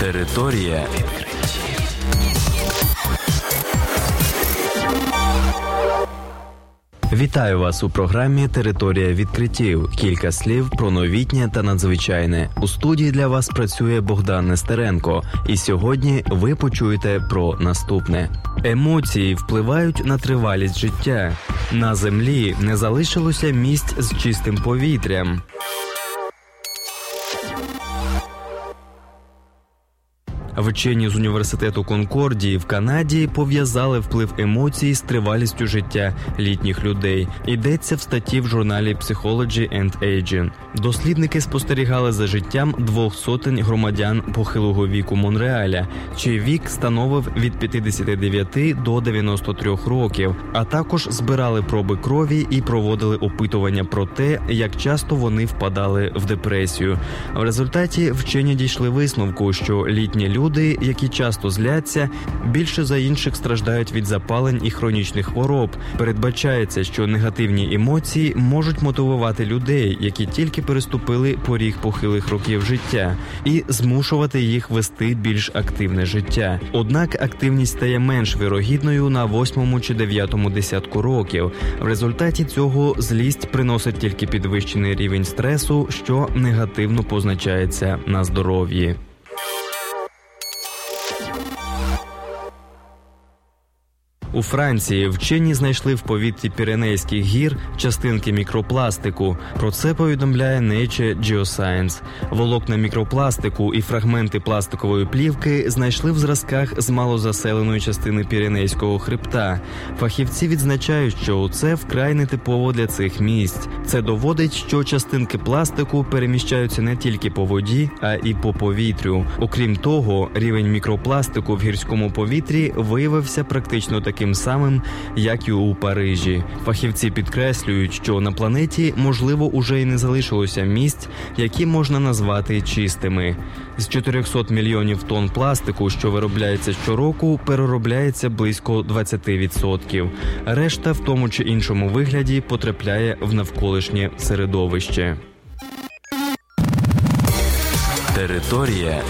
Територія відкриттів. Вітаю вас у програмі Територія відкриттів. Кілька слів про новітнє та надзвичайне. У студії для вас працює Богдан Нестеренко. І сьогодні ви почуєте про наступне: емоції впливають на тривалість життя. На землі не залишилося місць з чистим повітрям. Вчені з університету Конкордії в Канаді пов'язали вплив емоцій з тривалістю життя літніх людей. Йдеться в статті в журналі Psychology and Aging. Дослідники спостерігали за життям двох сотень громадян похилого віку Монреаля, чий вік становив від 59 до 93 років, а також збирали проби крові і проводили опитування про те, як часто вони впадали в депресію. В результаті вчені дійшли висновку, що літні люди люди, які часто зляться, більше за інших страждають від запалень і хронічних хвороб. Передбачається, що негативні емоції можуть мотивувати людей, які тільки переступили поріг похилих років життя, і змушувати їх вести більш активне життя. Однак активність стає менш вірогідною на восьмому чи дев'ятому десятку років. В результаті цього злість приносить тільки підвищений рівень стресу, що негативно позначається на здоров'ї. У Франції вчені знайшли в повітрі Піренейських гір частинки мікропластику. Про це повідомляє Nature Geoscience. Волокна мікропластику і фрагменти пластикової плівки знайшли в зразках з малозаселеної частини Піренейського хребта. Фахівці відзначають, що це вкрай нетипово для цих місць. Це доводить, що частинки пластику переміщаються не тільки по воді, а і по повітрю. Окрім того, рівень мікропластику в гірському повітрі виявився практично таким таким самим, як і у Парижі. Фахівці підкреслюють, що на планеті можливо уже й не залишилося місць, які можна назвати чистими. З 400 мільйонів тонн пластику, що виробляється щороку, переробляється близько 20%. Решта в тому чи іншому вигляді потрапляє в навколишнє середовище. Територія